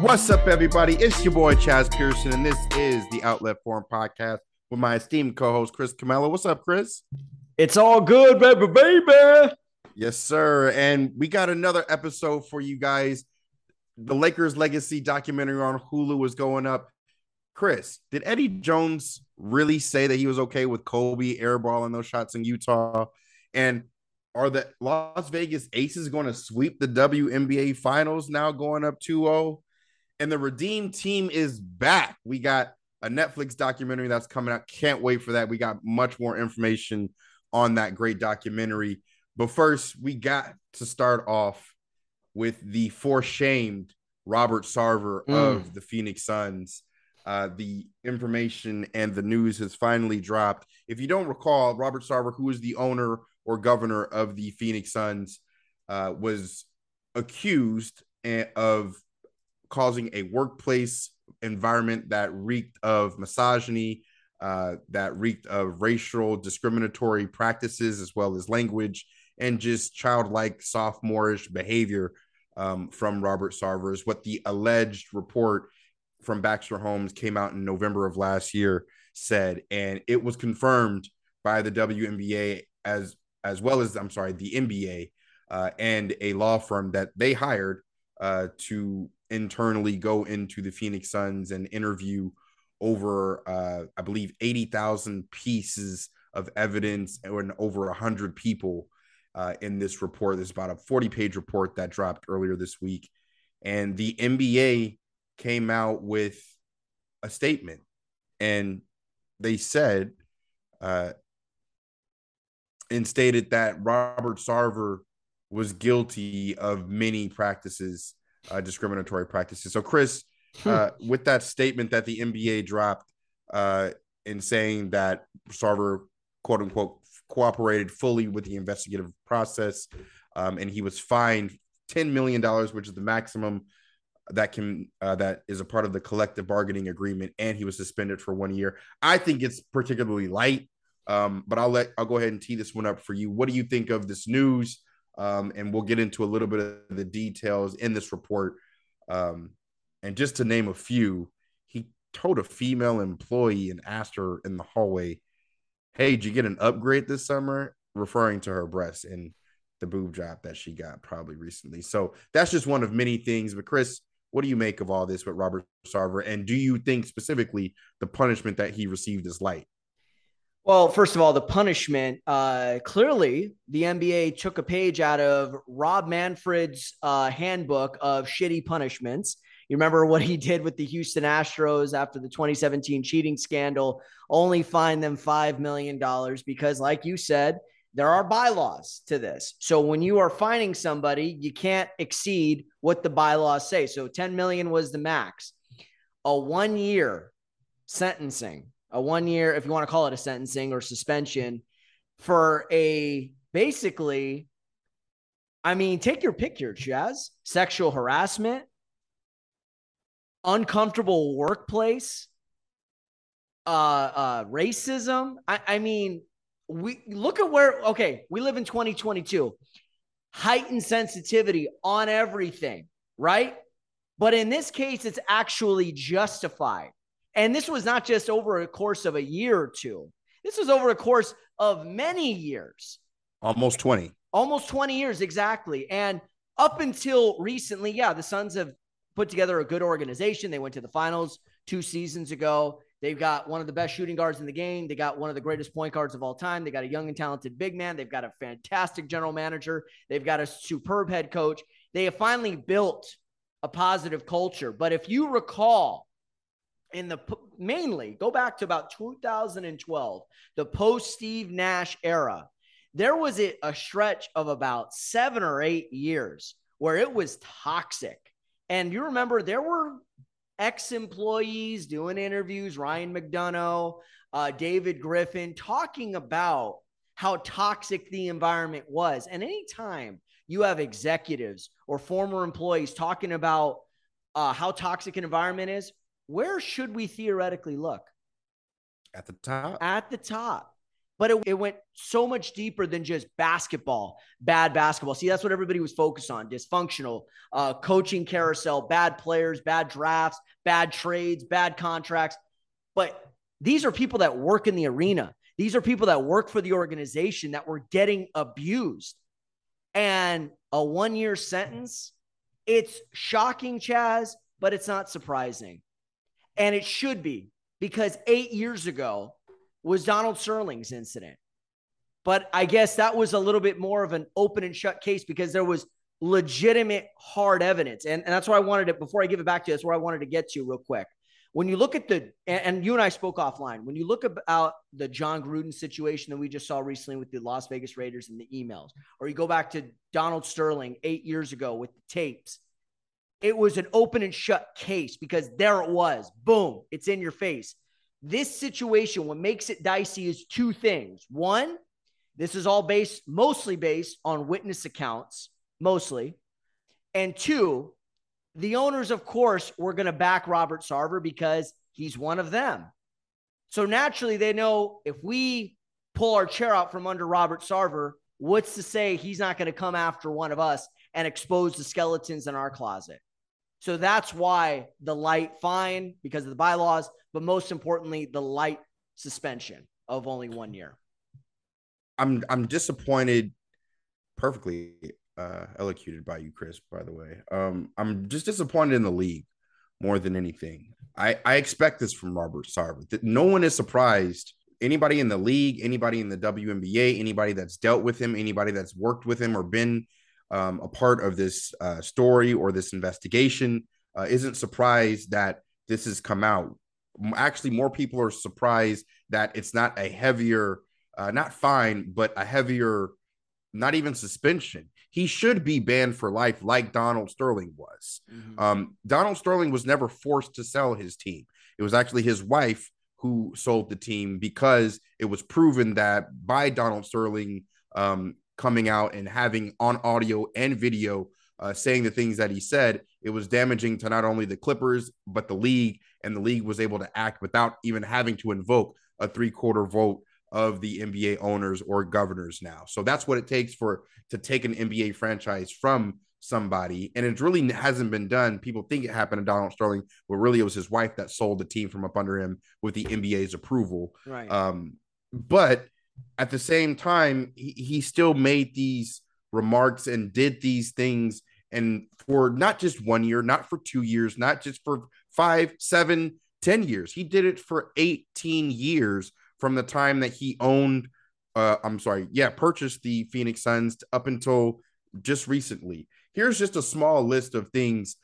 What's up, everybody? It's your boy Chaez Pearson, and this is the Outlet Forum podcast with my esteemed co-host Chris Camello. What's up, Chris? It's all good, baby, baby. Yes, sir. And we got another episode for you guys. The Lakers legacy documentary on Hulu is going up. Chris, did Eddie Jones really say that he was okay with Kobe airballing those shots in Utah? And are the Las Vegas Aces going to sweep the WNBA finals now going up 2 0? And the Redeem team is back. We got a Netflix documentary that's coming out. Can't wait for that. We got much more information on that great documentary. But first, we got to start off with the foreshamed Robert Sarver mm. of the Phoenix Suns. Uh, the information and the news has finally dropped. If you don't recall, Robert Sarver, who is the owner or governor of the Phoenix Suns, uh, was accused of causing a workplace environment that reeked of misogyny, uh, that reeked of racial discriminatory practices, as well as language and just childlike sophomorish behavior um, from Robert Sarver is what the alleged report from Baxter Holmes came out in November of last year said, and it was confirmed by the WNBA as as well as I'm sorry, the NBA uh, and a law firm that they hired uh, to internally go into the Phoenix Suns and interview over, uh, I believe, eighty thousand pieces of evidence and over hundred people uh, in this report. There's about a 40 page report that dropped earlier this week. And the NBA came out with a statement and they said uh, and stated that Robert Sarver was guilty of many practices, uh, discriminatory practices. So, Chris, hmm. uh, with that statement that the NBA dropped uh, in saying that Sarver, quote unquote, cooperated fully with the investigative process, um, and he was fined ten million dollars, which is the maximum that can uh, that is a part of the collective bargaining agreement, and he was suspended for one year. I think it's particularly light, um, but I'll let I'll go ahead and tee this one up for you. What do you think of this news? Um, and we'll get into a little bit of the details in this report. Um, and just to name a few, he told a female employee and asked her in the hallway hey, did you get an upgrade this summer? Referring to her breasts and the boob job that she got probably recently. So that's just one of many things. But Chris, what do you make of all this with Robert Sarver? And do you think specifically the punishment that he received is light? Well, first of all, the punishment uh, clearly the NBA took a page out of Rob Manfred's uh, handbook of shitty punishments you remember what he did with the Houston Astros after the 2017 cheating scandal, only fined them $5 million because, like you said, there are bylaws to this. So when you are fining somebody, you can't exceed what the bylaws say. So 10 million was the max. A one year sentencing, a one year, if you want to call it a sentencing or suspension for a basically, I mean, take your pick here, Chaez. Sexual harassment, uncomfortable workplace, uh, uh, racism. I, I mean, we look at where, okay, we live in 2022, heightened sensitivity on everything, right? But in this case, it's actually justified. And this was not just over a course of a year or two, this was over a course of many years. Almost 20. Almost 20 years, exactly. And up until recently, yeah, the Suns have put together a good organization. They went to the finals two seasons ago. They've got one of the best shooting guards in the game. They got one of the greatest point guards of all time. They got a young and talented big man. They've got a fantastic general manager. They've got a superb head coach. They have finally built a positive culture. But if you recall, in the mainly go back to about 2012, the post Steve Nash era, there was a, a stretch of about seven or eight years where it was toxic and you remember there were ex employees doing interviews, Ryan McDonough, uh, David Griffin, talking about how toxic the environment was. And anytime you have executives or former employees talking about uh, how toxic an environment is, where should we theoretically look? At the top. At the top. but it, it went so much deeper than just basketball, bad basketball. See, that's what everybody was focused on dysfunctional, uh, coaching carousel, bad players, bad drafts, bad trades, bad contracts. But these are people that work in the arena. These are people that work for the organization that were getting abused. And a one year sentence, it's shocking, Chaez, but it's not surprising. And it should be because eight years ago, was Donald Sterling's incident. But I guess that was a little bit more of an open and shut case because there was legitimate hard evidence. And, and that's why I wanted it before I give it back to you. That's where I wanted to get to real quick. When you look at the, and, and you and I spoke offline, when you look about the Jon Gruden situation that we just saw recently with the Las Vegas Raiders and the emails, or you go back to Donald Sterling eight years ago with the tapes, it was an open and shut case because there it was. Boom, it's in your face. This situation, what makes it dicey is two things. One, this is all based, mostly based on witness accounts, mostly. And two, the owners, of course, were going to back Robert Sarver because he's one of them. So naturally, they know if we pull our chair out from under Robert Sarver, what's to say he's not going to come after one of us and expose the skeletons in our closet? So that's why the light fine because of the bylaws, but most importantly, the light suspension of only one year. I'm I'm disappointed. Perfectly uh, elocuted by you, Chris. By the way, um, I'm just disappointed in the league more than anything. I I expect this from Robert Sarver. That no one is surprised. Anybody in the league, anybody in the WNBA, anybody that's dealt with him, anybody that's worked with him or been um, a part of this uh, story or this investigation uh, isn't surprised that this has come out. Actually, more people are surprised that it's not a heavier, uh, not fine, but a heavier, not even suspension. He should be banned for life, like Donald Sterling was. Mm-hmm. Um, Donald Sterling was never forced to sell his team. It was actually his wife who sold the team because it was proven that by Donald Sterling um, coming out and having on audio and video uh, saying the things that he said, it was damaging to not only the Clippers, but the league. And the league was able to act without even having to invoke a three quarter vote of the NBA owners or governors now. So that's what it takes for to take an NBA franchise from somebody. And it really hasn't been done. People think it happened to Donald Sterling, but really it was his wife that sold the team from up under him with the NBA's approval. Right. Um, but at the same time, he, he still made these remarks and did these things and for not just one year, not for two years, not just for five, seven, ten years. He did it for 18 years from the time that he owned, uh, I'm sorry, yeah, purchased the Phoenix Suns up until just recently. Here's just a small list of things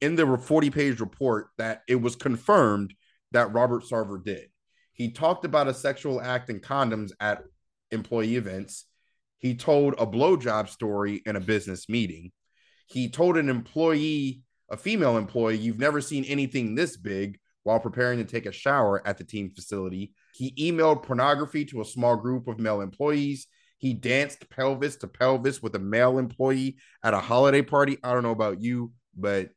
in the 40 page report that it was confirmed that Robert Sarver did. He talked about a sexual act and condoms at employee events. He told a blowjob story in a business meeting. He told an employee, a female employee, you've never seen anything this big while preparing to take a shower at the team facility. He emailed pornography to a small group of male employees. He danced pelvis to pelvis with a male employee at a holiday party. I don't know about you, but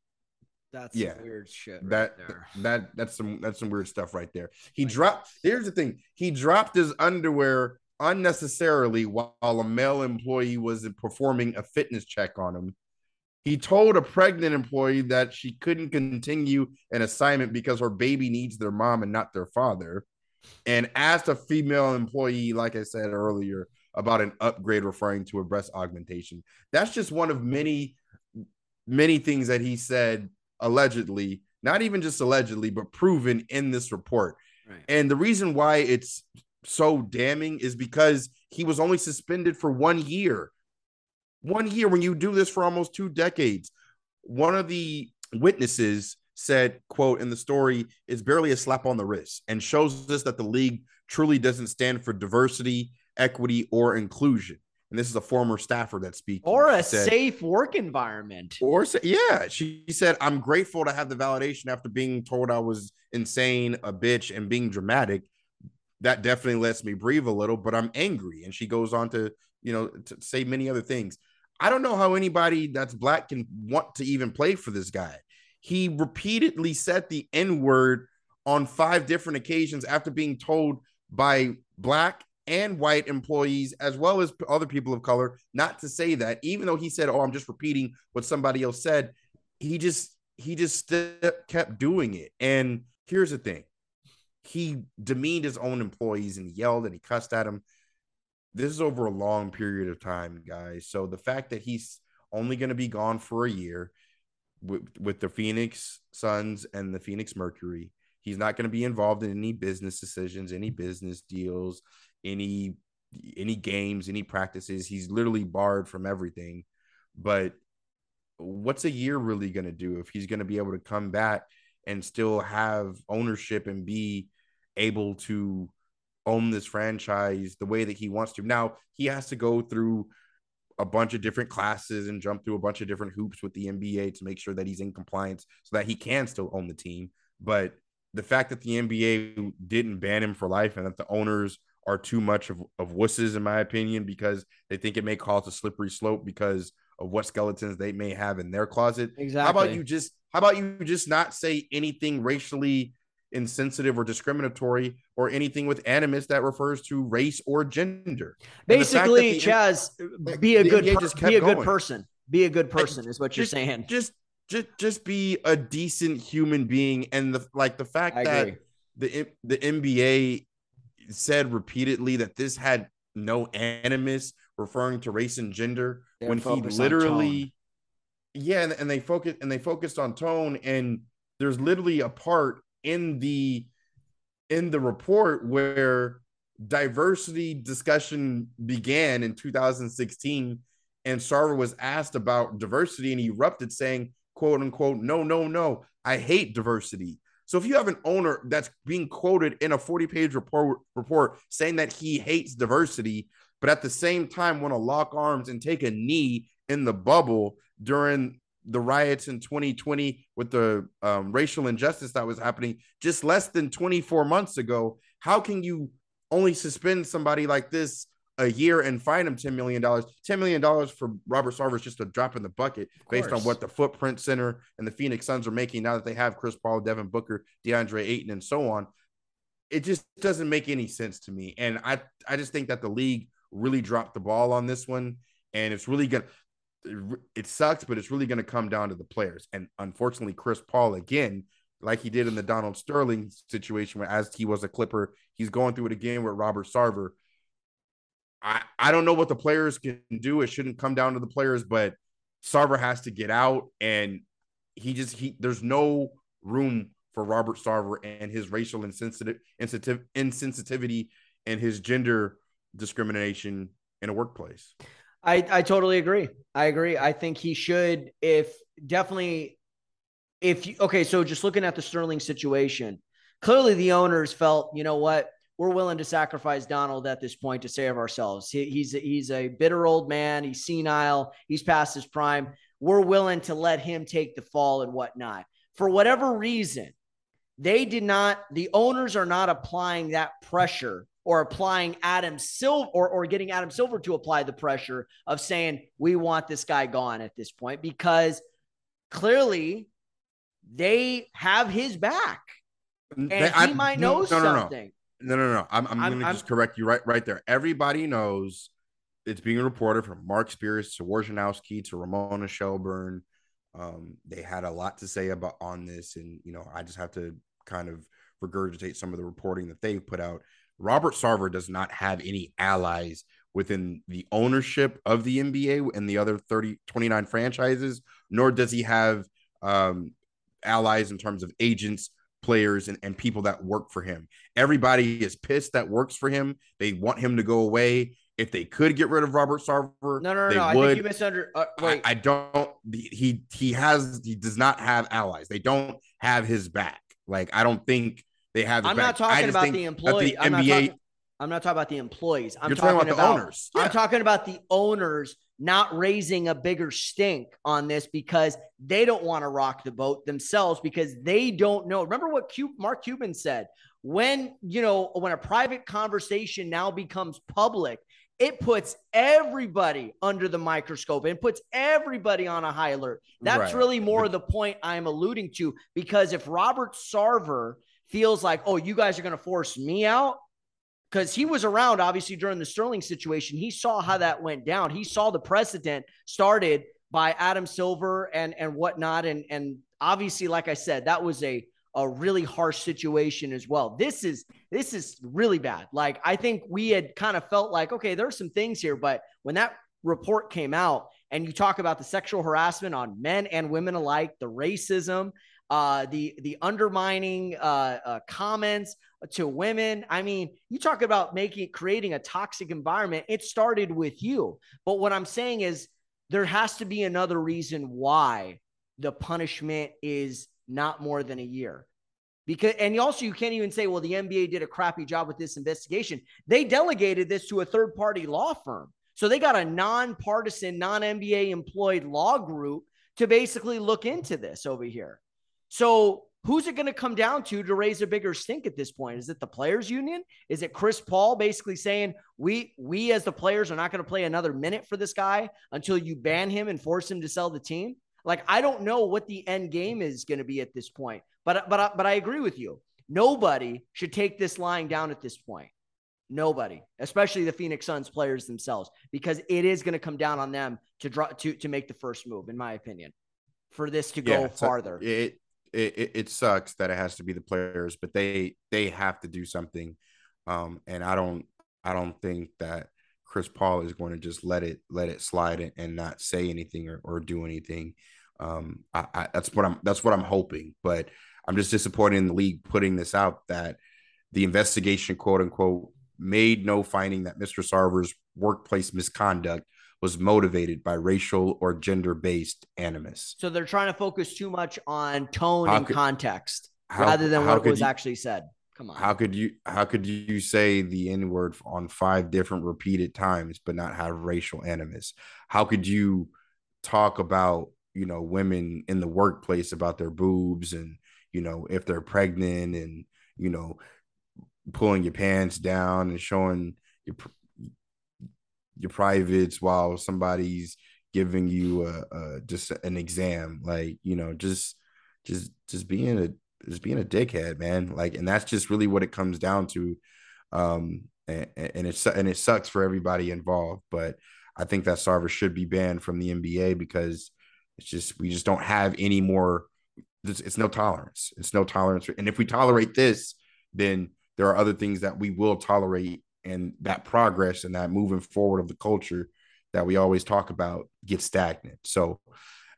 that's yeah, weird shit. Right that there. that that's some that's some weird stuff right there. He like, dropped. Here's the thing. He dropped his underwear unnecessarily while a male employee was performing a fitness check on him. He told a pregnant employee that she couldn't continue an assignment because her baby needs their mom and not their father. And asked a female employee, like I said earlier, about an upgrade referring to a breast augmentation. That's just one of many, many things that he said allegedly, not even just allegedly, but proven in this report. Right. And the reason why it's so damning is because he was only suspended for one year. One year when you do this for almost two decades. One of the witnesses said, quote, in the story, is barely a slap on the wrist and shows us that the league truly doesn't stand for diversity, equity, or inclusion and this is a former staffer that speaks or a said, safe work environment. Or yeah she said i'm grateful to have the validation after being told i was insane a bitch and being dramatic. That definitely lets me breathe a little but i'm angry. And she goes on to you know to say many other things. I don't know how anybody that's black can want to even play for this guy. He repeatedly said the n word on five different occasions after being told by black and white employees as well as other people of color not to say that even though he said oh i'm just repeating what somebody else said he just he just kept doing it. And here's the thing. He demeaned his own employees and yelled and he cussed at them. This is over a long period of time guys. So the fact that he's only going to be gone for a year with, with the phoenix suns and the phoenix mercury he's not going to be involved in any business decisions any business deals any any games, any practices. He's literally barred from everything. But what's a year really going to do if he's going to be able to come back and still have ownership and be able to own this franchise the way that he wants to? Now, he has to go through a bunch of different classes and jump through a bunch of different hoops with the NBA to make sure that he's in compliance so that he can still own the team. But the fact that the NBA didn't ban him for life and that the owners are too much of, of wusses, in my opinion, because they think it may cause a slippery slope because of what skeletons they may have in their closet. Exactly. How about you just how about you just not say anything racially insensitive or discriminatory or anything with animus that refers to race or gender? Basically, the, Chaez, be a good per- be a good person. Be a good person is what you're saying. Just just just be a decent human being and the like the fact I that agree. the the NBA said repeatedly that this had no animus referring to race and gender They're when he literally yeah and, and they focused and they focused on tone and there's literally a part in the in the report where diversity discussion began in 2016 and Sarver was asked about diversity and he erupted saying quote unquote no no no I hate diversity so if you have an owner that's being quoted in a 40 page report report saying that he hates diversity, but at the same time want to lock arms and take a knee in the bubble during the riots in 2020 with the um, racial injustice that was happening just less than 24 months ago, how can you only suspend somebody like this a year and fine him $10 million. $10 million for Robert Sarver is just a drop in the bucket based on what the footprint center and the Phoenix Suns are making now that they have Chris Paul, Devin Booker, DeAndre Ayton, and so on. It just doesn't make any sense to me. And I, I just think that the league really dropped the ball on this one. And it's really going to, it sucks, but it's really going to come down to the players. And unfortunately, Chris Paul, again, like he did in the Donald Sterling situation, where as he was a Clipper, he's going through it again with Robert Sarver I, I don't know what the players can do. It shouldn't come down to the players, but Sarver has to get out and he just he there's no room for Robert Sarver and his racial insensitive insensitive insensitivity and his gender discrimination in a workplace. I, I totally agree. I agree. I think he should if definitely if you okay, so just looking at the Sterling situation, clearly the owners felt, you know what, we're willing to sacrifice Donald at this point to save ourselves. He, he's he's a bitter old man. He's senile. He's past his prime. We're willing to let him take the fall and whatnot. For whatever reason, they did not. The owners are not applying that pressure or applying Adam Silver or, or getting Adam Silver to apply the pressure of saying we want this guy gone at this point because clearly they have his back and they, he I, might know no, something. No, no. No, no. I'm, I'm, I'm going to just correct you right, right there. Everybody knows it's being reported from Mark Spears to Wojnarowski to Ramona Shelburne. Um, they had a lot to say about on this, and you know, I just have to kind of regurgitate some of the reporting that they've put out. Robert Sarver does not have any allies within the ownership of the NBA and the other 30 29 franchises, nor does he have um, allies in terms of agents players and, and people that work for him. Everybody is pissed that works for him. They want him to go away. If they could get rid of Robert Sarver, no, no, no, no. I think you misunderstood. Uh, wait, I, I, don't. He he has he does not have allies. They don't have his back. Like I don't think they have. I'm back. not talking about the employee. The I'm NBA. Not talking, I'm not talking about the employees. I'm talking, talking, about, about the owners. Yeah. I'm talking about the owners not raising a bigger stink on this because they don't want to rock the boat themselves because they don't know. Remember what Mark Cuban said when, you know, when a private conversation now becomes public, it puts everybody under the microscope and puts everybody on a high alert. That's right. really more of the point I'm alluding to because if Robert Sarver feels like, oh, you guys are going to force me out, because he was around obviously during the Sterling situation. He saw how that went down. He saw the precedent started by Adam Silver and and whatnot. And and obviously, like I said, that was a a really harsh situation as well. This is this is really bad. Like I think we had kind of felt like okay, there's some things here, but when that report came out and you talk about the sexual harassment on men and women alike, the racism, uh, the the undermining uh, uh, comments to women. I mean, you talk about making creating a toxic environment. It started with you. But what I'm saying is there has to be another reason why the punishment is not more than a year. Because and also you can't even say, well, the NBA did a crappy job with this investigation. They delegated this to a third party law firm. So they got a nonpartisan, non-NBA employed law group to basically look into this over here. So who's it going to come down to to raise a bigger stink at this point? Is it the players union? Is it Chris Paul basically saying we we as the players are not going to play another minute for this guy until you ban him and force him to sell the team? Like I don't know what the end game is going to be at this point. But but but I agree with you. Nobody should take this lying down at this point. Nobody, especially the Phoenix Suns players themselves, because it is going to come down on them to draw to to make the first move, in my opinion, for this to go yeah, farther. It it, it sucks that it has to be the players, but they they have to do something. Um, and I don't I don't think that Chris Paul is going to just let it let it slide and not say anything or, or do anything. Um, I, I, that's what I'm that's what I'm hoping, but I'm just disappointed in the league putting this out that the investigation, quote unquote, made no finding that Mr. Sarver's workplace misconduct was motivated by racial or gender based animus. So they're trying to focus too much on tone how and could, context how, rather than what was you, actually said. Come on. How could you how could you say the N word on five different repeated times but not have racial animus? How could you talk about, you know, women in the workplace about their boobs and, you know, if they're pregnant and, you know, pulling your pants down and showing your your privates while somebody's giving you a, a just an exam. Like you know just just just being a just being a dickhead man. Like and that's just really what it comes down to. Um and, and it's and it sucks for everybody involved but i think that Sarver should be banned from the nba because it's just we just don't have any more it's, it's no tolerance. It's no tolerance and if we tolerate this then there are other things that we will tolerate and that progress and that moving forward of the culture that we always talk about gets stagnant. So,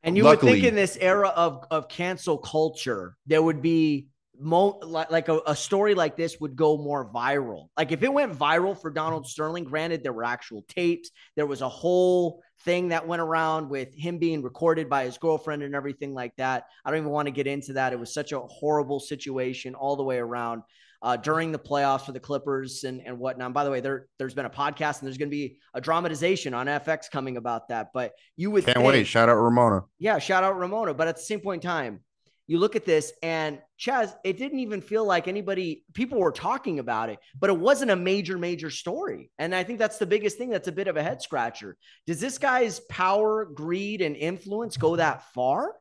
and you luckily, would think in this era of of cancel culture, there would be mo- like, like a, a, story like this would go more viral. Like if it went viral for Donald Sterling, granted there were actual tapes, there was a whole thing that went around with him being recorded by his girlfriend and everything like that. I don't even want to get into that. It was such a horrible situation all the way around uh, during the playoffs for the Clippers and, and whatnot. And by the way, there, there's been a podcast and there's going to be a dramatization on FX coming about that. But you would can't think, wait. Shout out Ramona. Yeah, shout out Ramona. But at the same point in time, you look at this and Chaez, it didn't even feel like anybody, people were talking about it, but it wasn't a major, major story. And I think that's the biggest thing that's a bit of a head scratcher. Does this guy's power, greed, and influence go that far?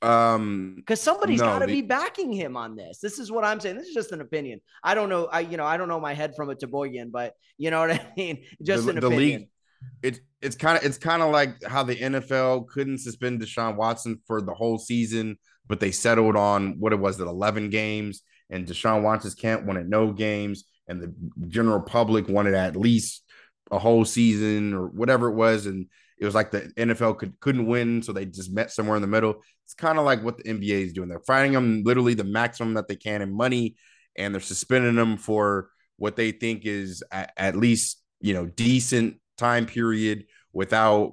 Um, because somebody's no, got to be backing him on this. This is what I'm saying. This is just an opinion. I don't know. I you know I don't know my head from a toboggan, but you know what I mean. Just the, an the opinion. League, it's it's kind of it's kind of like how the NFL couldn't suspend Deshaun Watson for the whole season, but they settled on what it was that 11 games, and Deshaun Watson's camp wanted no games, and the general public wanted at least a whole season or whatever it was, and it was like the NFL could couldn't win, so they just met somewhere in the middle. It's kind of like what the NBA is doing. They're fighting them literally the maximum that they can in money, and they're suspending them for what they think is at, at least you know decent time period without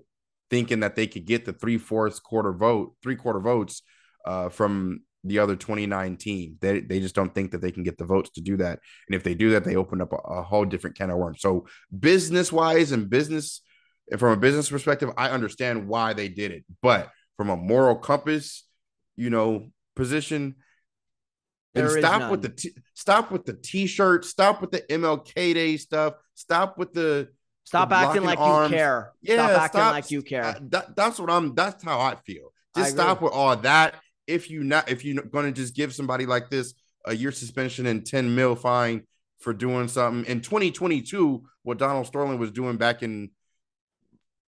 thinking that they could get the three fourths quarter vote, three quarter votes uh, from the other 29 team. They, they just don't think that they can get the votes to do that. And if they do that, they open up a, a whole different can of worms. So business wise and business from a business perspective, I understand why they did it. But from a moral compass, you know, position, and stop with the t- stop with the t-shirt, stop with the MLK Day stuff, stop with the stop the acting like arms. you care. Yeah, stop acting stop, like you care. Uh, that, that's what I'm. That's how I feel. Just I stop with all that. If you not, if you're going to just give somebody like this a year suspension and 10 mil fine, for doing something in 2022. What Donald Sterling was doing back in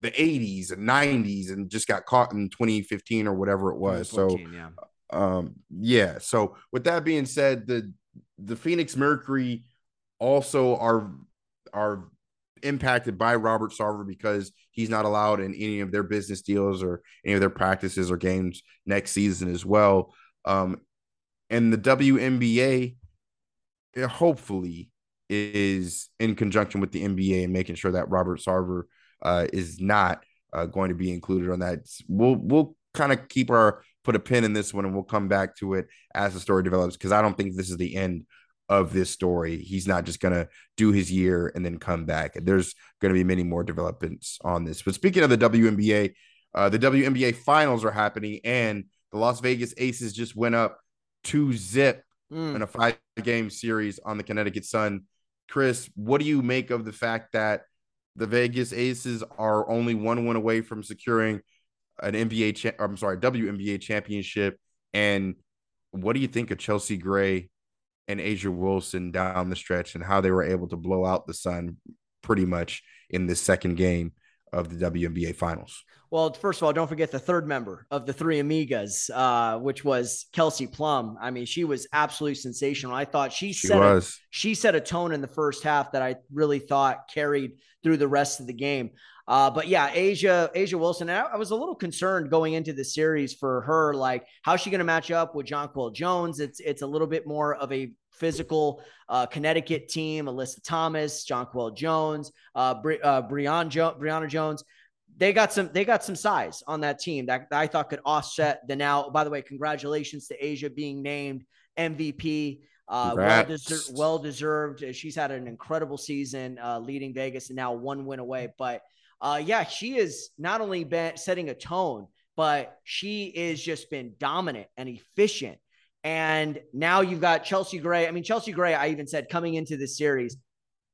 the 80s and 90s, and just got caught in 2015 or whatever it was. So, yeah. um, yeah. So with that being said, the the Phoenix Mercury also are are impacted by Robert Sarver because he's not allowed in any of their business deals or any of their practices or games next season as well. Um, and the WNBA, hopefully, is in conjunction with the NBA and making sure that Robert Sarver uh, is not uh, going to be included on that. We'll we'll kind of keep our put a pin in this one and we'll come back to it as the story develops because I don't think this is the end of this story. He's not just going to do his year and then come back. There's going to be many more developments on this. But speaking of the WNBA, uh, the WNBA finals are happening, and the Las Vegas Aces just went up two zip mm. in a five game series on the Connecticut Sun. Chris, what do you make of the fact that the Vegas Aces are only one win away from securing an NBA, cha- I'm sorry, WNBA championship? And what do you think of Chelsea Gray and A'ja Wilson down the stretch and how they were able to blow out the Sun pretty much in this second game of the WNBA Finals. Well, first of all, don't forget the third member of the three amigas, uh, which was Kelsey Plum. I mean, she was absolutely sensational. I thought she, she set was. A, she set a tone in the first half that I really thought carried through the rest of the game. Uh, but yeah, A'ja A'ja Wilson. I, I, was a little concerned going into the series for her, like how's she going to match up with Jonquel Jones? It's it's a little bit more of a physical uh, Connecticut team. Alyssa Thomas, Jonquel Jones, uh, uh, jo- Brionna Jones. They got some. They got some size on that team that, that I thought could offset the now. By the way, congratulations to A'ja being named MVP. Uh, well, deser- well deserved. She's had an incredible season uh, leading Vegas and now one win away. But uh, yeah, she is not only been setting a tone, but she is just been dominant and efficient. And now you've got Chelsea Gray. I mean, Chelsea Gray, I even said coming into this series,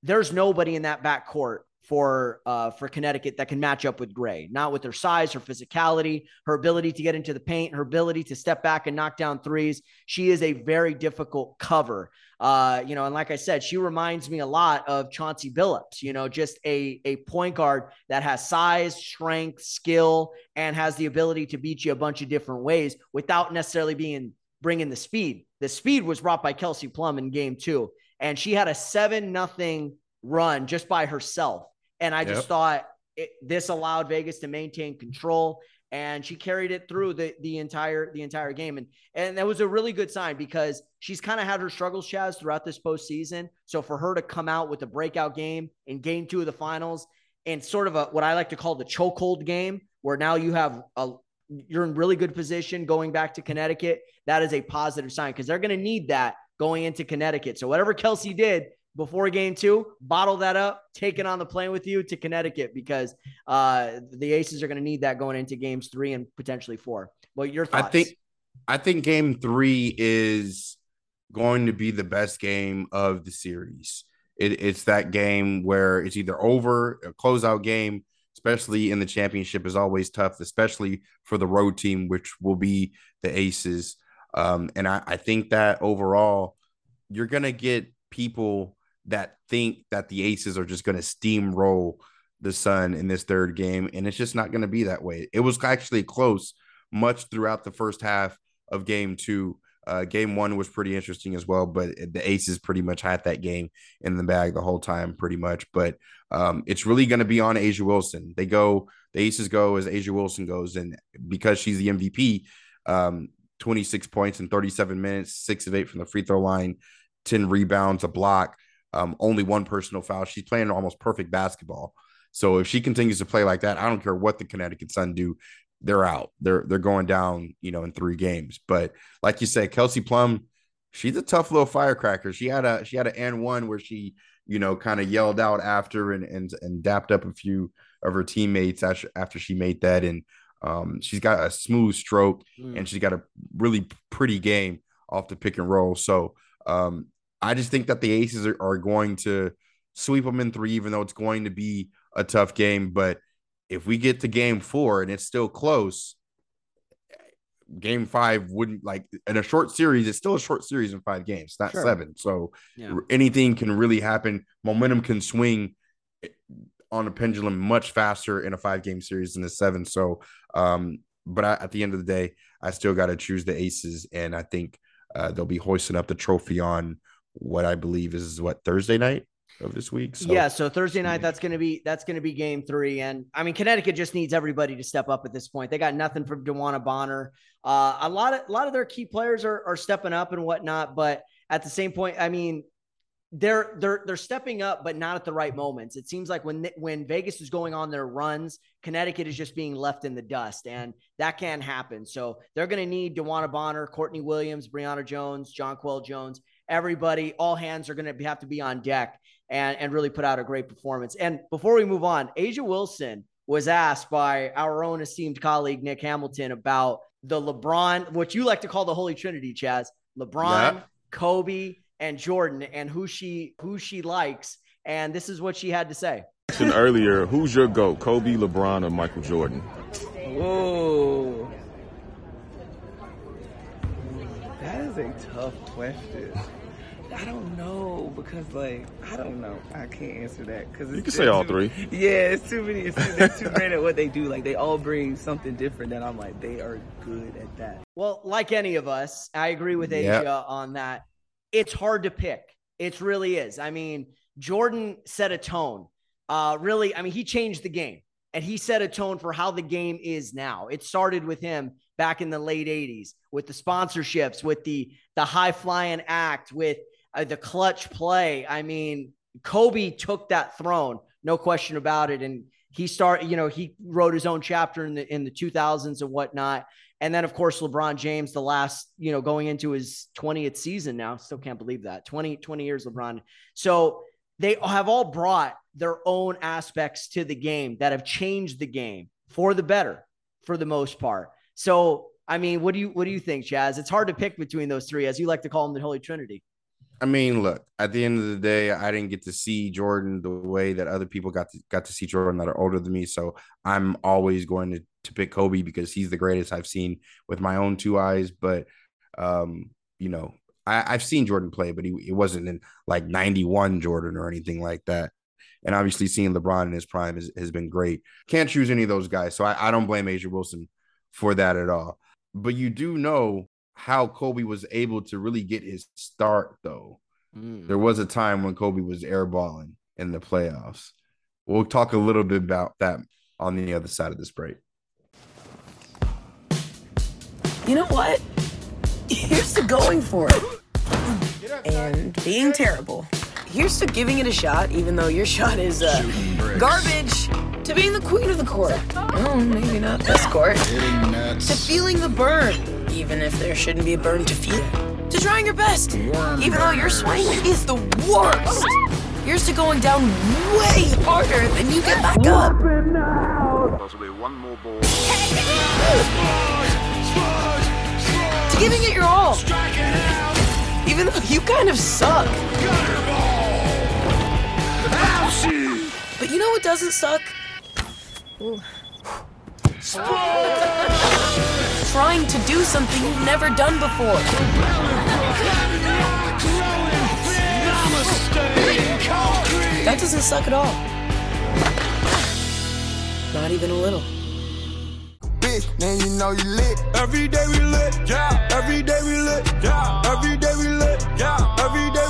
there's nobody in that back court for uh, for Connecticut that can match up with Gray. Not with her size, her physicality, her ability to get into the paint, her ability to step back and knock down threes. She is a very difficult cover. Uh, you know, and like I said, she reminds me a lot of Chauncey Billups. You know, just a a point guard that has size, strength, skill, and has the ability to beat you a bunch of different ways without necessarily being bringing the speed. The speed was brought by Kelsey Plum in game two, and she had a seven nothing run just by herself. And I just yep. thought it, this allowed Vegas to maintain control, and she carried it through the the entire the entire game. And and that was a really good sign because she's kind of had her struggles, Chaez, throughout this postseason. So for her to come out with a breakout game in game two of the finals and sort of a what I like to call the chokehold game, where now you have a you're in really good position going back to Connecticut. That is a positive sign because they're going to need that going into Connecticut. So whatever Kelsey did before game two, bottle that up, take it on the plane with you to Connecticut because uh, the Aces are going to need that going into games three and potentially four. Well, your thoughts? I think I think game three is going to be the best game of the series. It, it's that game where it's either over, a closeout game, especially in the championship, is always tough, especially for the road team, which will be the Aces. Um, and I, I think that overall, you're going to get people that think that the Aces are just going to steamroll the Sun in this third game. And it's just not going to be that way. It was actually close much throughout the first half of game two. Uh, game one was pretty interesting as well, but the Aces pretty much had that game in the bag the whole time, pretty much. But um, it's really going to be on A'ja Wilson. They go, the Aces go as A'ja Wilson goes, and because she's the MVP, um, 26 points in 37 minutes, six of eight from the free throw line, 10 rebounds, a block, um, only one personal foul. She's playing almost perfect basketball. So if she continues to play like that, I don't care what the Connecticut Sun do they're out. They're they're going down, you know, in three games. But like you said, Kelsey Plum, she's a tough little firecracker. She had a she had an and one where she, you know, kind of yelled out after and and and dapped up a few of her teammates after after she made that. And um, she's got a smooth stroke mm. and she's got a really pretty game off the pick and roll. So um, I just think that the Aces are, are going to sweep them in three, even though it's going to be a tough game. But if we get to game four and it's still close, game five wouldn't like in a short series. It's still a short series in five games, not sure. seven. So yeah. anything can really happen. Momentum can swing eh, on a pendulum much faster in a five game series than a seven. So, um, but I, at the end of the day, I still got to choose the aces, and I think uh, they'll be hoisting up the trophy on what I believe is what Thursday night of this week. So. Yeah, so Thursday night that's going to be that's going to be game 3 and I mean Connecticut just needs everybody to step up at this point. They got nothing from DeWanna Bonner. Uh, a lot of a lot of their key players are are stepping up and whatnot, but at the same point, I mean they're they're they're stepping up, but not at the right moments. It seems like when when Vegas is going on their runs, Connecticut is just being left in the dust, and that can happen. So they're going to need DeWanna Bonner, Courtney Williams, Brionna Jones, Jonquel Jones, everybody. All hands are going to have to be on deck and and really put out a great performance. And before we move on, A'ja Wilson was asked by our own esteemed colleague Nick Hamilton about the LeBron, what you like to call the Holy Trinity, Chaez. LeBron, yeah. Kobe and Jordan and who she who she likes. And this is what she had to say. Earlier, who's your GOAT, Kobe, LeBron, or Michael Jordan? Whoa. That is a tough question. I don't know because like I don't know. I can't answer that because you can say all three. Yeah, it's too many. It's too, they're too great at what they do. Like they all bring something different that I'm like they are good at that. Well, like any of us, I agree with A'ja yep. on that it's hard to pick. It really is. I mean, Jordan set a tone. Uh, really, I mean, he changed the game and he set a tone for how the game is now. It started with him back in the late 80s with the sponsorships, with the the high flying act, with uh, the clutch play. I mean, Kobe took that throne, no question about it. And he started, you know, he wrote his own chapter in the in the 2000s and whatnot. And then, of course, LeBron James, the last, you know, going into his 20th season now. Still can't believe that 20, 20 years, LeBron. So they have all brought their own aspects to the game that have changed the game for the better for the most part. So, I mean, what do you what do you think, Chaez? It's hard to pick between those three, as you like to call them the Holy Trinity. I mean, look, at the end of the day, I didn't get to see Jordan the way that other people got to got to see Jordan that are older than me. So I'm always going to, to pick Kobe because he's the greatest I've seen with my own two eyes. But um, you know, I, have seen Jordan play, but he it wasn't in like 91 Jordan or anything like that. And obviously seeing LeBron in his prime is, has been great. Can't choose any of those guys. So I, I don't blame A'ja Wilson for that at all. But you do know how Kobe was able to really get his start, though. Mm. There was a time when Kobe was airballing in the playoffs. We'll talk a little bit about that on the other side of this break. You know what? Here's to going for it and being terrible. Here's to giving it a shot, even though your shot is uh, garbage. To being the queen of the court. Oh, maybe not this court. To feeling the burn even if there shouldn't be a burn to feel. To trying your best, even though your swing is the worst. Here's to going down way harder than you get back up. Possibly one more ball. To giving it your all. Even though you kind of suck. But you know what doesn't suck? Ooh trying to do something you've never done before. That doesn't suck at all. Not even a little. Bitch, then you know you lit. Every day we lit, yeah. Every day we lit, yeah. Every day we lit, yeah. Every day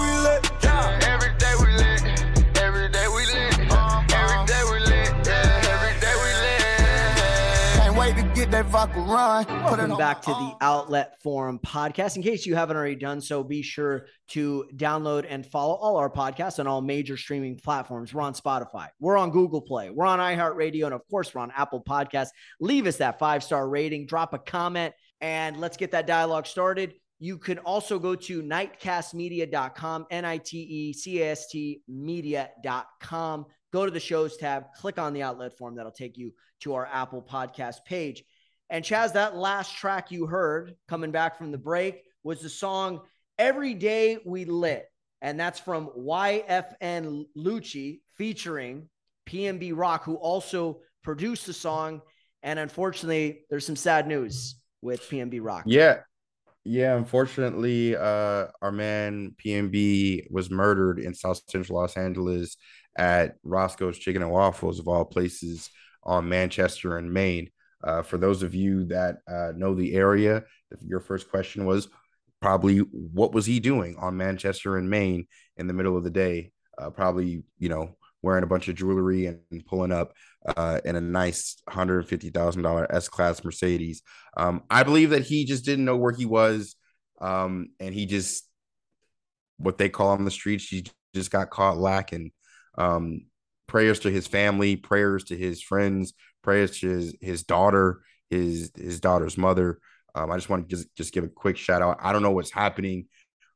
get that vodka run. Welcome back to the Outlet Forum podcast. In case you haven't already done so, be sure to download and follow all our podcasts on all major streaming platforms. We're on Spotify, we're on Google Play, we're on iHeartRadio, and of course, we're on Apple Podcasts. Leave us that five star rating, drop a comment, and let's get that dialogue started. You can also go to nitecastmedia.com, N I T E C A S T media.com. Go to the shows tab, click on the Outlet Forum. That'll take you to our Apple Podcast page. And Chaz, that last track you heard coming back from the break was the song Every Day We Lit. And that's from YFN Lucci featuring PNB Rock, who also produced the song. And unfortunately, there's some sad news. with PNB Rock. Yeah. Yeah, unfortunately, uh, our man PNB was murdered in South Central Los Angeles at Roscoe's Chicken and Waffles, of all places, on Manchester and Main. Uh, for those of you that uh, know the area, your first question was probably what was he doing on Manchester and Main in the middle of the day? Uh, probably, you know, wearing a bunch of jewelry and, pulling up uh, in a nice $150,000 S Class Mercedes. Um, I believe that he just didn't know where he was. Um, and he just, what they call on the streets, he just got caught lacking. Um, prayers to his family, prayers to his friends, prayers to his, his daughter, his his daughter's mother. Um, I just want to just, just give a quick shout out. I don't know what's happening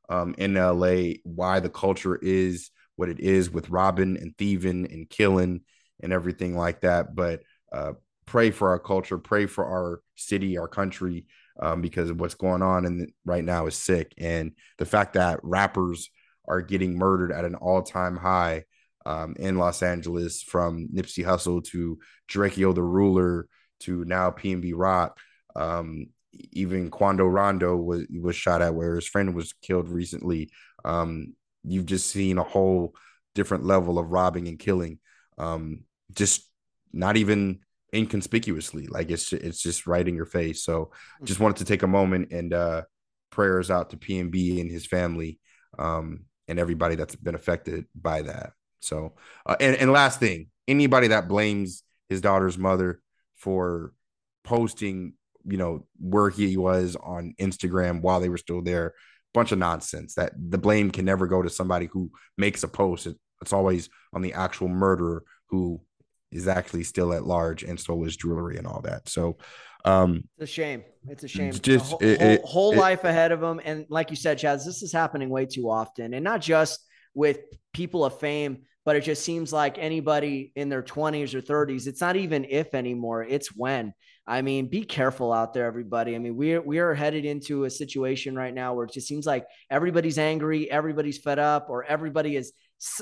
um, in LA, why the culture is what it is with robbing and thieving and killing and everything like that. But uh, pray for our culture, pray for our city, our country, um, because what's going on and right now is sick. And the fact that rappers are getting murdered at an all time high um, in Los Angeles, from Nipsey Hussle to Drakeo the Ruler to now PNB Rock. Um, even Quando Rondo was was shot at, where his friend was killed recently. Um, you've just seen a whole different level of robbing and killing. Um, just not even inconspicuously, like it's it's just right in your face. So, just wanted to take a moment and uh, prayers out to PNB and his family um, and everybody that's been affected by that. So, uh, and and last thing, anybody that blames his daughter's mother for posting, you know, where he was on Instagram while they were still there, bunch of nonsense. That the blame can never go to somebody who makes a post. It, it's always on the actual murderer who is actually still at large and stole his jewelry and all that. So, um, it's a shame. It's a shame. Just whole, it, whole, whole it, life ahead of him, and like you said, Chaez, this is happening way too often, and not just with people of fame, but it just seems like anybody in their 20s or 30s. It's not even if anymore; it's when. I mean, be careful out there, everybody. I mean, we're we are headed into a situation right now where it just seems like everybody's angry, everybody's fed up, or everybody is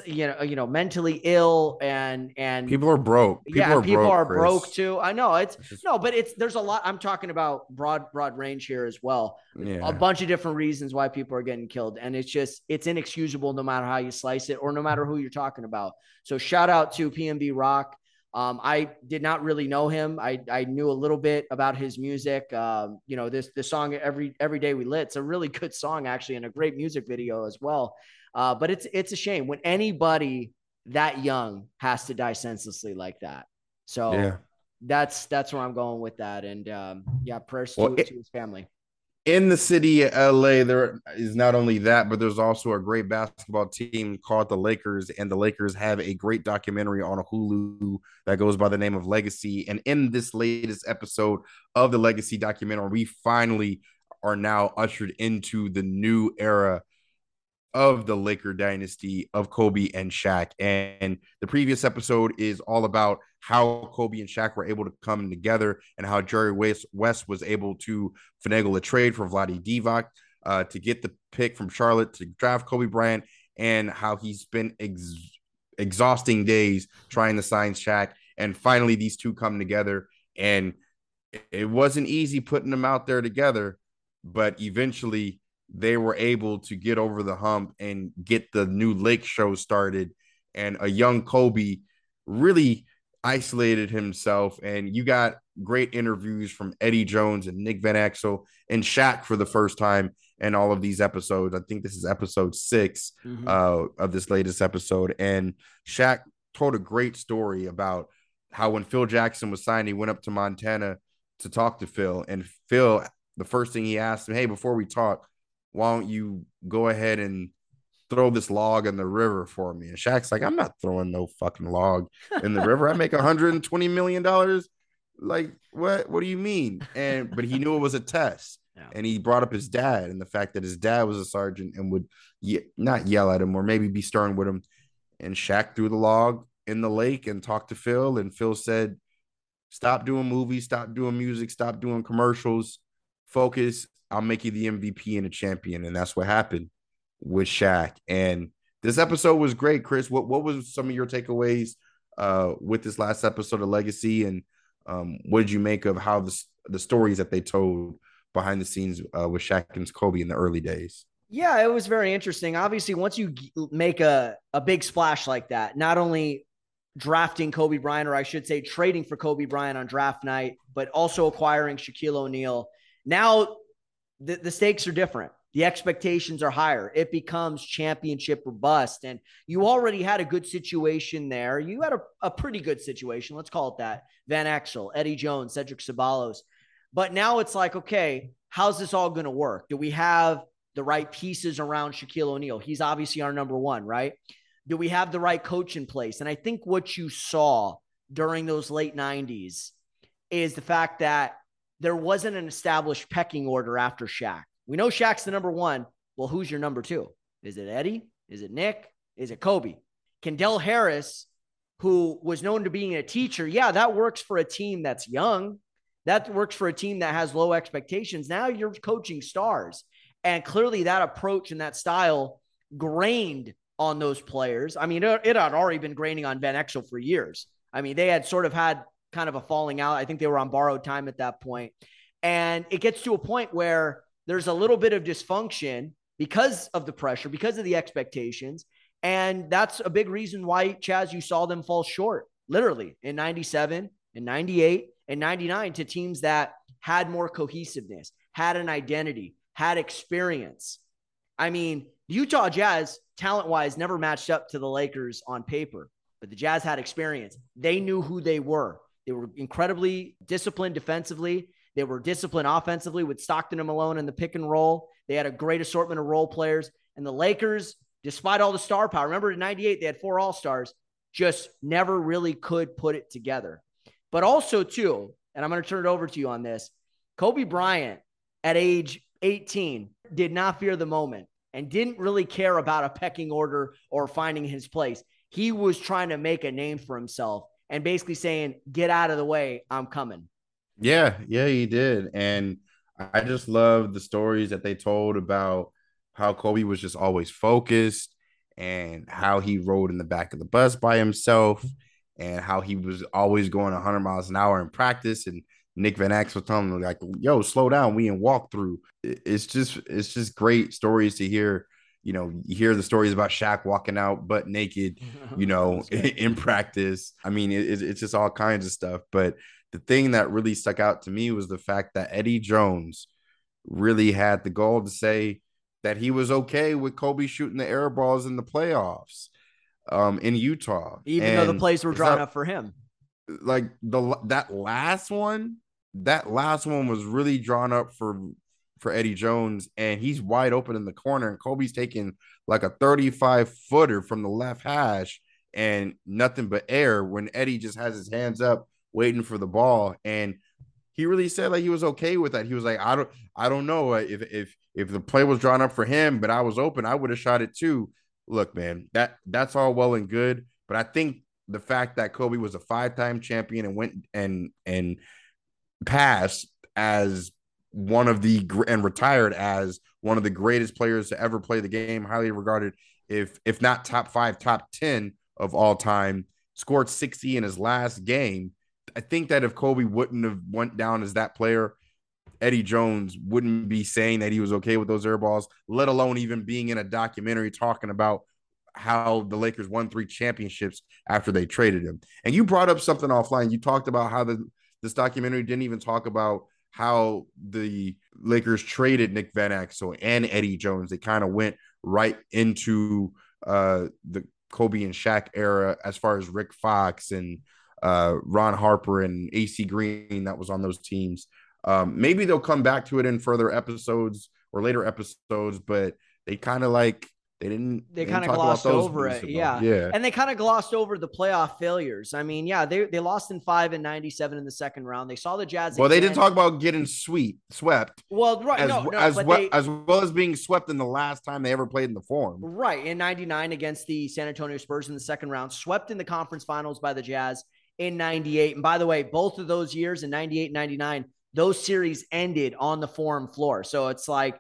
you know you know mentally ill and and people are broke people yeah are people broke, are Chris. broke too i know it's, just, no but it's there's a lot i'm talking about broad broad range here as well yeah. a bunch of different reasons why people are getting killed and it's just it's inexcusable no matter how you slice it or no matter who you're talking about so shout out to PnB rock um, I did not really know him. I, I knew a little bit about his music. Um, you know, this this song every every day we lit. It's a really good song actually, and a great music video as well. Uh, but it's it's a shame when anybody that young has to die senselessly like that. So yeah. that's that's where I'm going with that. And um, yeah, prayers well, to, it, to his family. In the city of LA, there is not only that, but there's also a great basketball team called the Lakers, and the Lakers have a great documentary on Hulu that goes by the name of Legacy. And in this latest episode of the Legacy documentary, we finally are now ushered into the new era of the Laker dynasty of Kobe and Shaq. And the previous episode is all about how Kobe and Shaq were able to come together and how Jerry West, was able to finagle a trade for Vlade Divac uh, to get the pick from Charlotte to draft Kobe Bryant and how he's been ex- exhausting days trying to sign Shaq. And finally, these two come together. And it wasn't easy putting them out there together, but eventually they were able to get over the hump and get the new Lake show started. And a young Kobe really isolated himself. And you got great interviews from Eddie Jones and Nick Van Exel and Shaq for the first time in all of these episodes. I think this is episode 6 mm-hmm. uh, of this latest episode. And Shaq told a great story about how when Phil Jackson was signed, he went up to Montana to talk to Phil. And Phil, the first thing he asked him, Hey, before we talk, why don't you go ahead and throw this log in the river for me? And Shaq's like, I'm not throwing no fucking log in the river. I make 120 million dollars. Like, what? What do you mean? And but he knew it was a test. Yeah. And he brought up his dad and the fact that his dad was a sergeant and would ye- not yell at him or maybe be stern with him. And Shaq threw the log in the lake and talked to Phil. And Phil said, Stop doing movies, stop doing music, stop doing commercials, focus I'll make you the MVP and a champion. And that's what happened with Shaq. And this episode was great, Chris. What what was some of your takeaways uh, with this last episode of Legacy, and um, what did you make of how the the stories that they told behind the scenes uh, with Shaq and Kobe in the early days. Yeah, it was very interesting. Obviously, once you make a, a big splash like that, not only drafting Kobe Bryant, or I should say trading for Kobe Bryant on draft night, but also acquiring Shaquille O'Neal, now the, the stakes are different. The expectations are higher. It becomes championship or bust. And you already had a good situation there. You had a, a pretty good situation. Let's call it that. Van Exel, Eddie Jones, Cedric Ceballos. But now it's like, okay, how's this all going to work? Do we have the right pieces around Shaquille O'Neal? He's obviously our number one, right? Do we have the right coach in place? And I think what you saw during those late 90s is the fact that there wasn't an established pecking order after Shaq. We know Shaq's the number one. Well, who's your number two? Is it Eddie? Is it Nick? Is it Kobe? Kendall Harris, who was known to being a teacher, yeah, that works for a team that's young. That works for a team that has low expectations. Now you're coaching stars. And clearly that approach and that style grained on those players. I mean, it, it had already been graining on Van Exel for years. I mean, they had sort of had kind of a falling out. I think they were on borrowed time at that point. And it gets to a point where there's a little bit of dysfunction because of the pressure, because of the expectations. And that's a big reason why, Chaez, you saw them fall short, literally in 97, in 98, and 99 to teams that had more cohesiveness, had an identity, had experience. I mean, Utah Jazz, talent wise, never matched up to the Lakers on paper, but the Jazz had experience. They knew who they were. They were incredibly disciplined defensively. They were disciplined offensively with Stockton and Malone in the pick and roll. They had a great assortment of role players. And the Lakers, despite all the star power, remember in 98, they had four All Stars, just never really could put it together. But also, too, and I'm going to turn it over to you on this Kobe Bryant at age 18 did not fear the moment and didn't really care about a pecking order or finding his place. He was trying to make a name for himself and basically saying, Get out of the way, I'm coming. Yeah, yeah, he did. And I just love the stories that they told about how Kobe was just always focused and how he rode in the back of the bus by himself and how he was always going 100 miles an hour in practice and Nick Van Exel was telling him like, "Yo, slow down. We in walk through." It's just it's just great stories to hear. You know, you hear the stories about Shaq walking out butt naked. You know, in, practice. I mean, it, it's just all kinds of stuff. But the thing that really stuck out to me was the fact that Eddie Jones really had the goal to say that he was okay with Kobe shooting the air balls in the playoffs um, in Utah, even and though the plays were drawn that, up for him. Like the that last one, that last one was really drawn up for for Eddie Jones, and he's wide open in the corner, and Kobe's taking like a 35 footer from the left hash and nothing but air when Eddie just has his hands up waiting for the ball. And he really said like he was okay with that. He was like, I don't, I don't know uh, if if if the play was drawn up for him, but I was open, I would have shot it too. Look, man, that that's all well and good, but I think the fact that Kobe was a five-time champion and went and and passed as one of the and retired as one of the greatest players to ever play the game, highly regarded, if if not top five, top ten of all time. Scored 60 in his last game I think that if Kobe wouldn't have went down as that player, Eddie Jones wouldn't be saying that he was okay with those air balls, let alone even being in a documentary talking about how the Lakers won three championships after they traded him. And you brought up something offline. You talked about how the this documentary didn't even talk about how the Lakers traded Nick Van Exel and Eddie Jones. They kind of went right into uh, the Kobe and Shaq era as far as Rick Fox and uh, Ron Harper and AC Green that was on those teams. Um, maybe they'll come back to it in further episodes or later episodes, but they kind of like they didn't. They, they kind of glossed over it, yeah, yeah, and they kind of glossed over the playoff failures. I mean, yeah, they they lost in five and ninety seven in the second round. They saw the Jazz. Well, again. they didn't talk about getting sweet swept. Well, right, as, no, no, as well they, as well as being swept in the last time they ever played in the Forum. Right in ninety nine against the San Antonio Spurs in the second round, swept in the conference finals by the Jazz in 98. And by the way, both of those years in 98 99, those series ended on the forum floor. So it's like,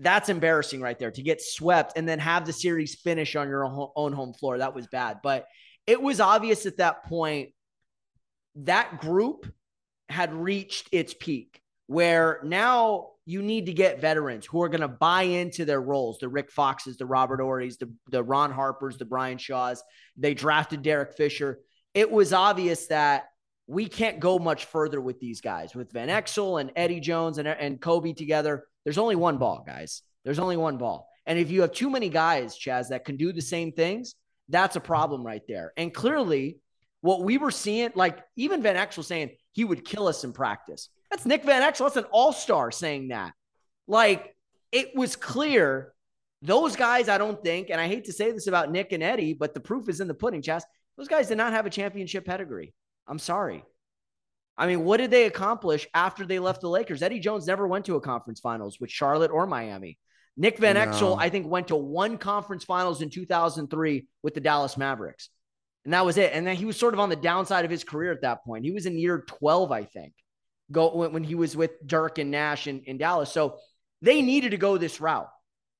that's embarrassing right there to get swept and then have the series finish on your own home floor. That was bad. But it was obvious at that point that group had reached its peak where now you need to get veterans who are going to buy into their roles the Rick Foxes, the Robert Horrys, the, the Ron Harpers, the Brian Shaws. They drafted Derek Fisher. It was obvious that we can't go much further with these guys, with Van Exel and Eddie Jones and, and Kobe together. There's only one ball, guys. There's only one ball. And if you have too many guys, Chaez, that can do the same things, that's a problem right there. And clearly, what we were seeing, like even Van Exel saying he would kill us in practice. That's Nick Van Exel. That's an all star saying that. Like it was clear those guys, I don't think, and I hate to say this about Nick and Eddie, but the proof is in the pudding, Chaez. Those guys did not have a championship pedigree. I'm sorry. I mean, what did they accomplish after they left the Lakers? Eddie Jones never went to a conference finals with Charlotte or Miami. Nick Van Exel. I think, went to one conference finals in 2003 with the Dallas Mavericks. And that was it. And then he was sort of on the downside of his career at that point. He was in year 12, I think, go when, when he was with Dirk and Nash in, in Dallas. So they needed to go this route.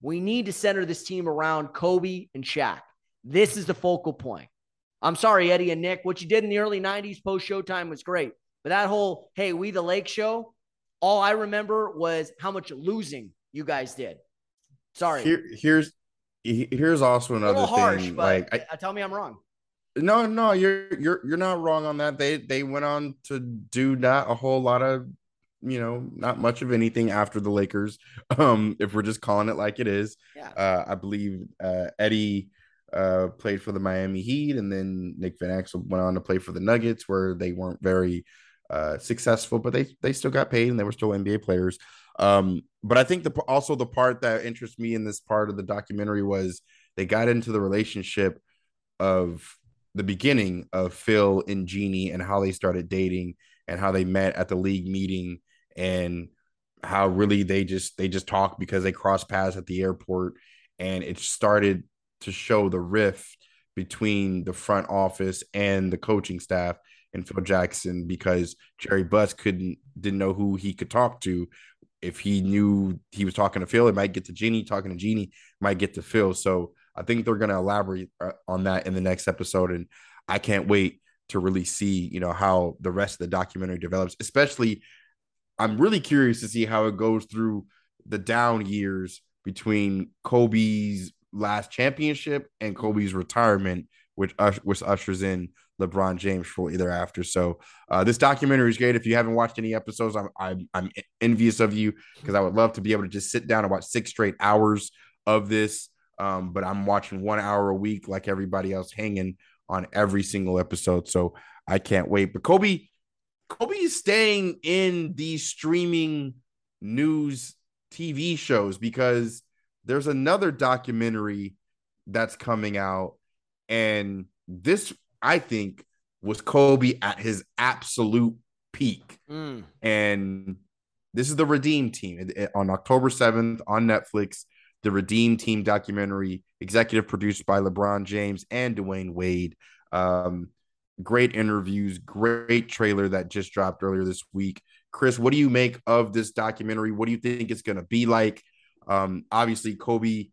We need to center this team around Kobe and Shaq. This is the focal point. I'm sorry, Eddie and Nick. What you did in the early 90s post Showtime was great. But that whole, hey, we the Lake show, all I remember was how much losing you guys did. Sorry. Here, here's here's also another harsh, thing. like, I, I, tell me I'm wrong. No, no, you're you're you're not wrong on that. They they went on to do not a whole lot of, you know, not much of anything after the Lakers. Um, if we're just calling it like it is. Yeah. Uh, I believe uh, Eddie uh played for the Miami Heat, and then Nick Van Exel went on to play for the Nuggets, where they weren't very uh successful, but they they still got paid and they were still NBA players. Um, but I think the also the part that interests me in this part of the documentary was they got into the relationship of the beginning of Phil and Jeanie and how they started dating and how they met at the league meeting and how really they just they just talked because they crossed paths at the airport and it started to show the rift between the front office and the coaching staff and Phil Jackson because Jerry Buss couldn't didn't know who he could talk to if he knew he was talking to Phil, it might get to Jeanie. Talking to Jeanie might get to Phil. So I think they're going to elaborate uh, on that in the next episode, and I can't wait to really see you know how the rest of the documentary develops. Especially, I'm really curious to see how it goes through the down years between Kobe's last championship and Kobe's retirement, which which ushers in LeBron James shortly thereafter. So uh, this documentary is great. If you haven't watched any episodes, I'm I'm, I'm envious of you because I would love to be able to just sit down and watch six straight hours of this. Um, but I'm watching one hour a week like everybody else, hanging on every single episode. So I can't wait. But Kobe, Kobe is staying in the streaming news TV shows because there's another documentary that's coming out, and this I think, was Kobe at his absolute peak. Mm. And this is the Redeem Team on October 7th on Netflix. The Redeem Team documentary, executive produced by LeBron James and Dwyane Wade. Um, great interviews, great trailer that just dropped earlier this week. Chris, what do you make of this documentary? What do you think it's going to be like? Um, obviously, Kobe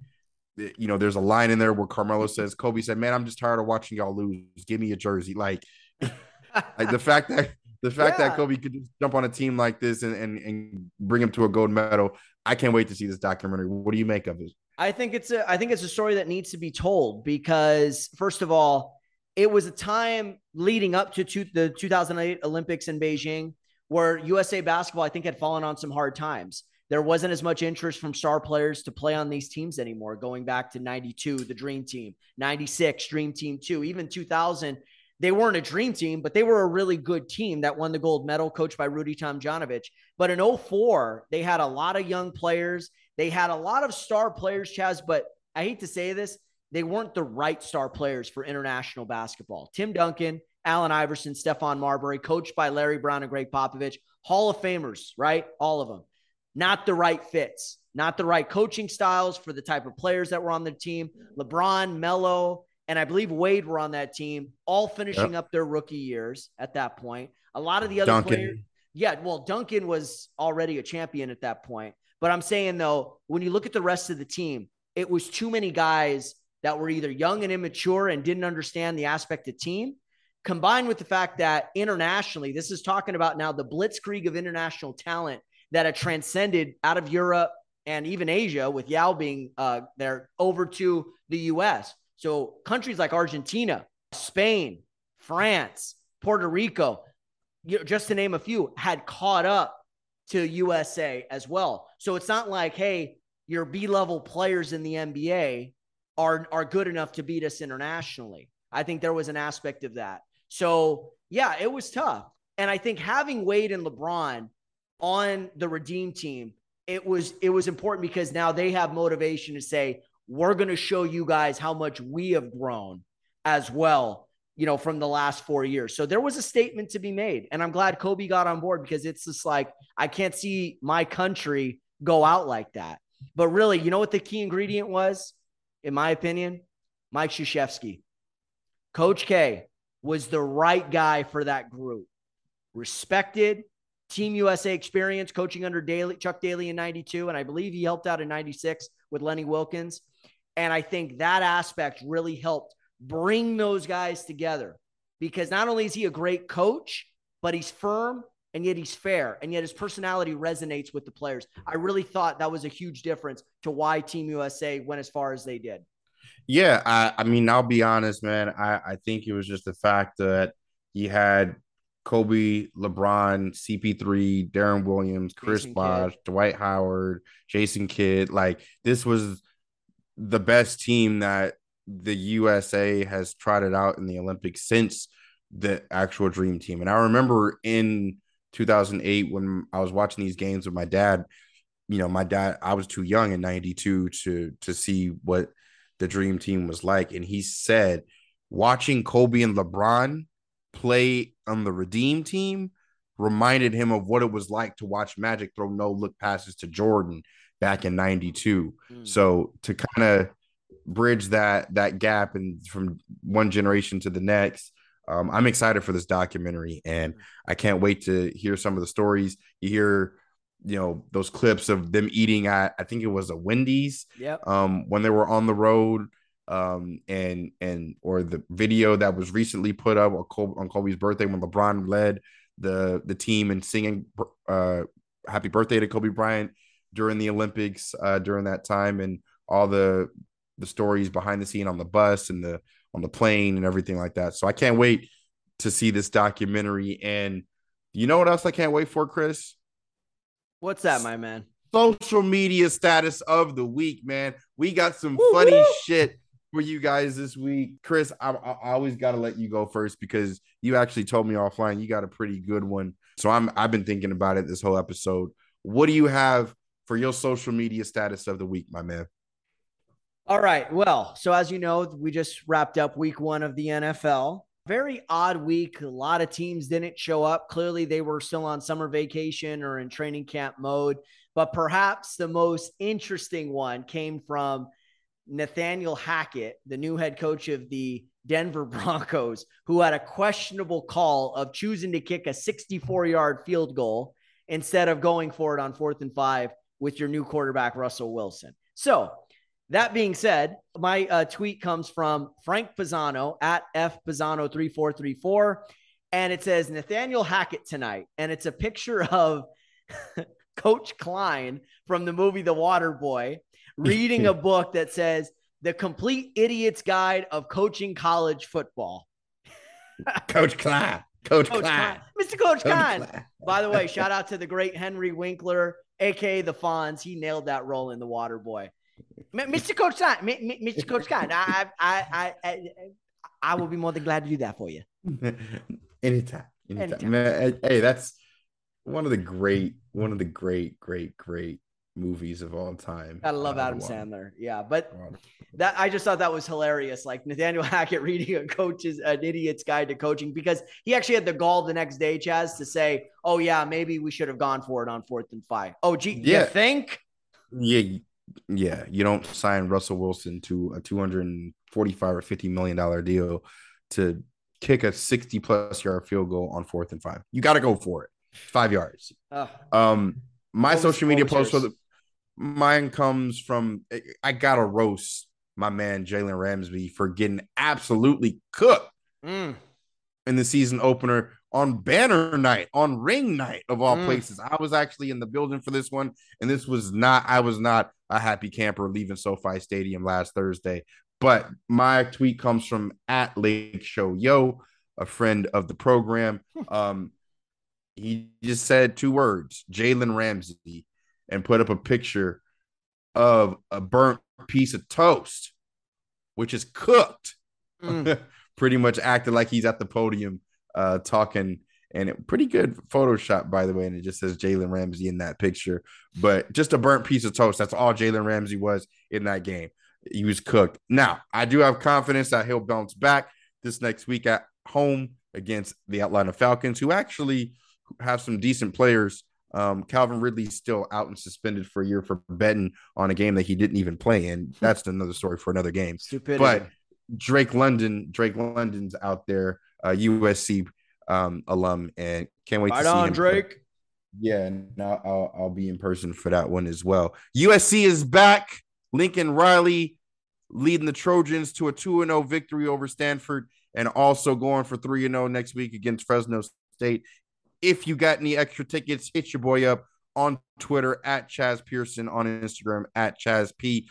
Eh, you know, there's a line in there where Carmelo says, Kobe said, Man, I'm just tired of watching y'all lose. Give me a jersey. Like, like the fact that the fact yeah. that Kobe could just jump on a team like this and, and, and bring him to a gold medal. I can't wait to see this documentary. What do you make of it? I think it's a I think it's a story that needs to be told because first of all, it was a time leading up to two, the 2008 Olympics in Beijing where USA basketball I think had fallen on some hard times there wasn't as much interest from star players to play on these teams anymore, going back to 92, the Dream Team, 96, Dream Team 2, even 2000. They weren't a dream team, but they were a really good team that won the gold medal, coached by Rudy Tomjanovich. But in 04, they had a lot of young players. They had a lot of star players, Chaez, but I hate to say this, they weren't the right star players for international basketball. Tim Duncan, Allen Iverson, Stephon Marbury, coached by Larry Brown and Gregg Popovich, Hall of Famers, right? All of them not the right fits, not the right coaching styles for the type of players that were on the team. LeBron, Melo, and I believe Wade were on that team, all finishing yep. up their rookie years at that point. A lot of the other Duncan. players, yeah, well, Duncan was already a champion at that point. But I'm saying though, when you look at the rest of the team, it was too many guys that were either young and immature and didn't understand the aspect of team, combined with the fact that internationally, this is talking about now the blitzkrieg of international talent that had transcended out of Europe and even Asia, with Yao being uh, there over to the US. So countries like Argentina, Spain, France, Puerto Rico, you know, just to name a few, had caught up to USA as well. So it's not like, hey, your B level players in the NBA are are good enough to beat us internationally. I think there was an aspect of that. So yeah, it was tough. And I think having Wade and LeBron on the Redeem team, it was it was important because now they have motivation to say, we're going to show you guys how much we have grown as well, you know, from the last four years. So there was a statement to be made. And I'm glad Kobe got on board because it's just like, I can't see my country go out like that. But really, you know what the key ingredient was, in my opinion? Mike Krzyzewski. Coach K was the right guy for that group. Respected, Team USA experience, coaching under Daly, Chuck Daly in 92. And I believe he helped out in 96 with Lenny Wilkens. And I think that aspect really helped bring those guys together because not only is he a great coach, but he's firm and yet he's fair and yet his personality resonates with the players. I really thought that was a huge difference to why Team USA went as far as they did. Yeah, I, I mean, I'll be honest, man. I, I think it was just the fact that he had Kobe, LeBron, CP3, Deron Williams, Chris Bosh, Dwight Howard, Jason Kidd. Like this was the best team that the USA has trotted out in the Olympics since the actual dream team. And I remember in 2008 when I was watching these games with my dad, you know, my dad, I was too young in 92 to to see what the dream team was like and he said watching Kobe and LeBron play on the redeem team reminded him of what it was like to watch Magic throw no look passes to Jordan back in 92. Mm. So to kind of bridge that that gap and from one generation to the next um, i'm excited for this documentary and i can't wait to hear some of the stories you hear you know those clips of them eating at i think it was a wendy's yep. um, when they were on the road um, and and or the video that was recently put up on, Kobe, on Kobe's birthday when LeBron led the the team and singing uh, happy birthday to Kobe Bryant during the Olympics uh, during that time and all the the stories behind the scene on the bus and the on the plane and everything like that. So I can't wait to see this documentary. And you know what else I can't wait for, Chris? What's that, my man? Social media status of the week, man. We got some Woo-hoo! funny shit for you guys this week. Chris, I, I always got to let you go first because you actually told me offline you got a pretty good one. So I'm I've been thinking about it this whole episode. What do you have for your social media status of the week, my man? All right. Well, so as you know, we just wrapped up week one of the NFL. Very odd week. A lot of teams didn't show up. Clearly, they were still on summer vacation or in training camp mode. But perhaps the most interesting one came from Nathaniel Hackett, the new head coach of the Denver Broncos, who had a questionable call of choosing to kick a 64 yard field goal instead of going for it on fourth and five with your new quarterback, Russell Wilson. So that being said, my uh, tweet comes from Frank Pisano at F Pisano 3434. And it says Nathaniel Hackett tonight. And it's a picture of Coach Klein from the movie The Water Boy reading a book that says The Complete Idiot's Guide of Coaching College Football. Coach Klein. Coach, Coach Klein. Klein. Mr. Coach, Coach Klein. Klein. By the way, shout out to the great Henry Winkler, aka the Fonz. He nailed that role in The Water Boy. Mr. Coach Scott, Mr. Coach Scott, I, I, I, I, will be more than glad to do that for you. anytime, anytime. hey, that's one of the great, one of the great, great, great movies of all time. I love Adam Sandler. Yeah, but that I just thought that was hilarious. Like Nathaniel Hackett reading a coach's an idiot's guide to coaching because he actually had the gall the next day, Chaez, to say, "Oh yeah, maybe we should have gone for it on fourth and five. Oh, gee, yeah. you think? Yeah, yeah, you don't sign Russell Wilson to a 245 or 50 million dollar deal to kick a 60 plus yard field goal on fourth and five. You got to go for it. Five yards. Uh, um, my social media post for the mine comes from I got to roast my man Jalen Ramsey for getting absolutely cooked. Mm. in the season opener on banner night, on ring night of all Mm. places. I was actually in the building for this one, and this was not, I was not a happy camper leaving SoFi Stadium last Thursday. But my tweet comes from at Lake Show Yo, a friend of the program. Um, he just said two words, Jalen Ramsey, and put up a picture of a burnt piece of toast, which is cooked. Mm. Pretty much acted like he's at the podium uh talking and it, pretty good Photoshop, by the way. And it just says Jalen Ramsey in that picture, but just a burnt piece of toast. That's all Jalen Ramsey was in that game. He was cooked. Now, I do have confidence that he'll bounce back this next week at home against the Atlanta Falcons, who actually have some decent players. Um, Calvin Ridley's still out and suspended for a year for betting on a game that he didn't even play in. That's another story for another game. Stupid. But Drake London, Drake London's out there, uh, USC um, alum, and can't wait right to see on, him. Drake. Yeah, and I'll, I'll I'll be in person for that one as well. USC is back. Lincoln Riley leading the Trojans to a 2 0 victory over Stanford and also going for 3 0 next week against Fresno State. If you got any extra tickets, hit your boy up on Twitter at Chaez Pearson, on Instagram at Chaez P.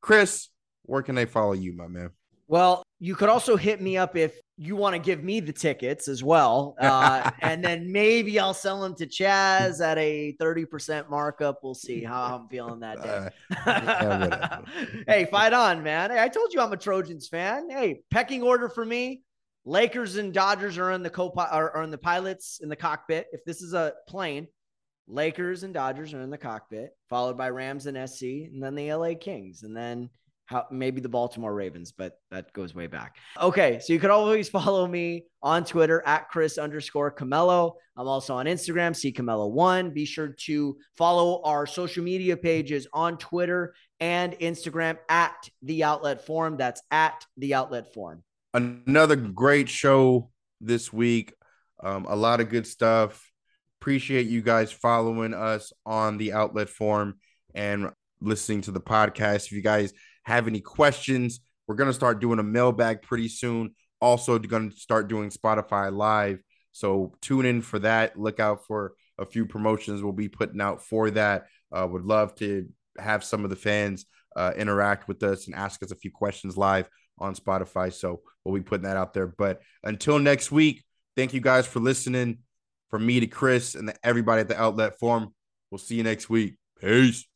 Chris, where can they follow you, my man? Well, you could also hit me up if you want to give me the tickets as well. Uh, and then maybe I'll sell them to Chaez at a 30% markup. We'll see how I'm feeling that day. Uh, yeah, hey, fight on, man. Hey, I told you I'm a Trojans fan. Hey, pecking order for me. Lakers and Dodgers are in the co are, are in the pilots in the cockpit. If this is a plane, Lakers and Dodgers are in the cockpit, followed by Rams and SC, and then the LA Kings, and then how maybe the Baltimore Ravens, but that goes way back. Okay, so you could always follow me on Twitter at Chris underscore Camello. I'm also on Instagram, see Camello one. Be sure to follow our social media pages on Twitter and Instagram at the Outlet Forum. That's at the Outlet Forum. Another great show this week. Um, a lot of good stuff. Appreciate you guys following us on the Outlet Forum and listening to the podcast. If you guys have any questions, we're going to start doing a mailbag pretty soon. Also, going to start doing Spotify Live. So tune in for that. Look out for a few promotions we'll be putting out for that. Uh, would love to have some of the fans uh, interact with us and ask us a few questions live on Spotify. So we'll be putting that out there. But until next week, thank you guys for listening. From me to Chris and everybody at the Outlet Forum, we'll see you next week. Peace.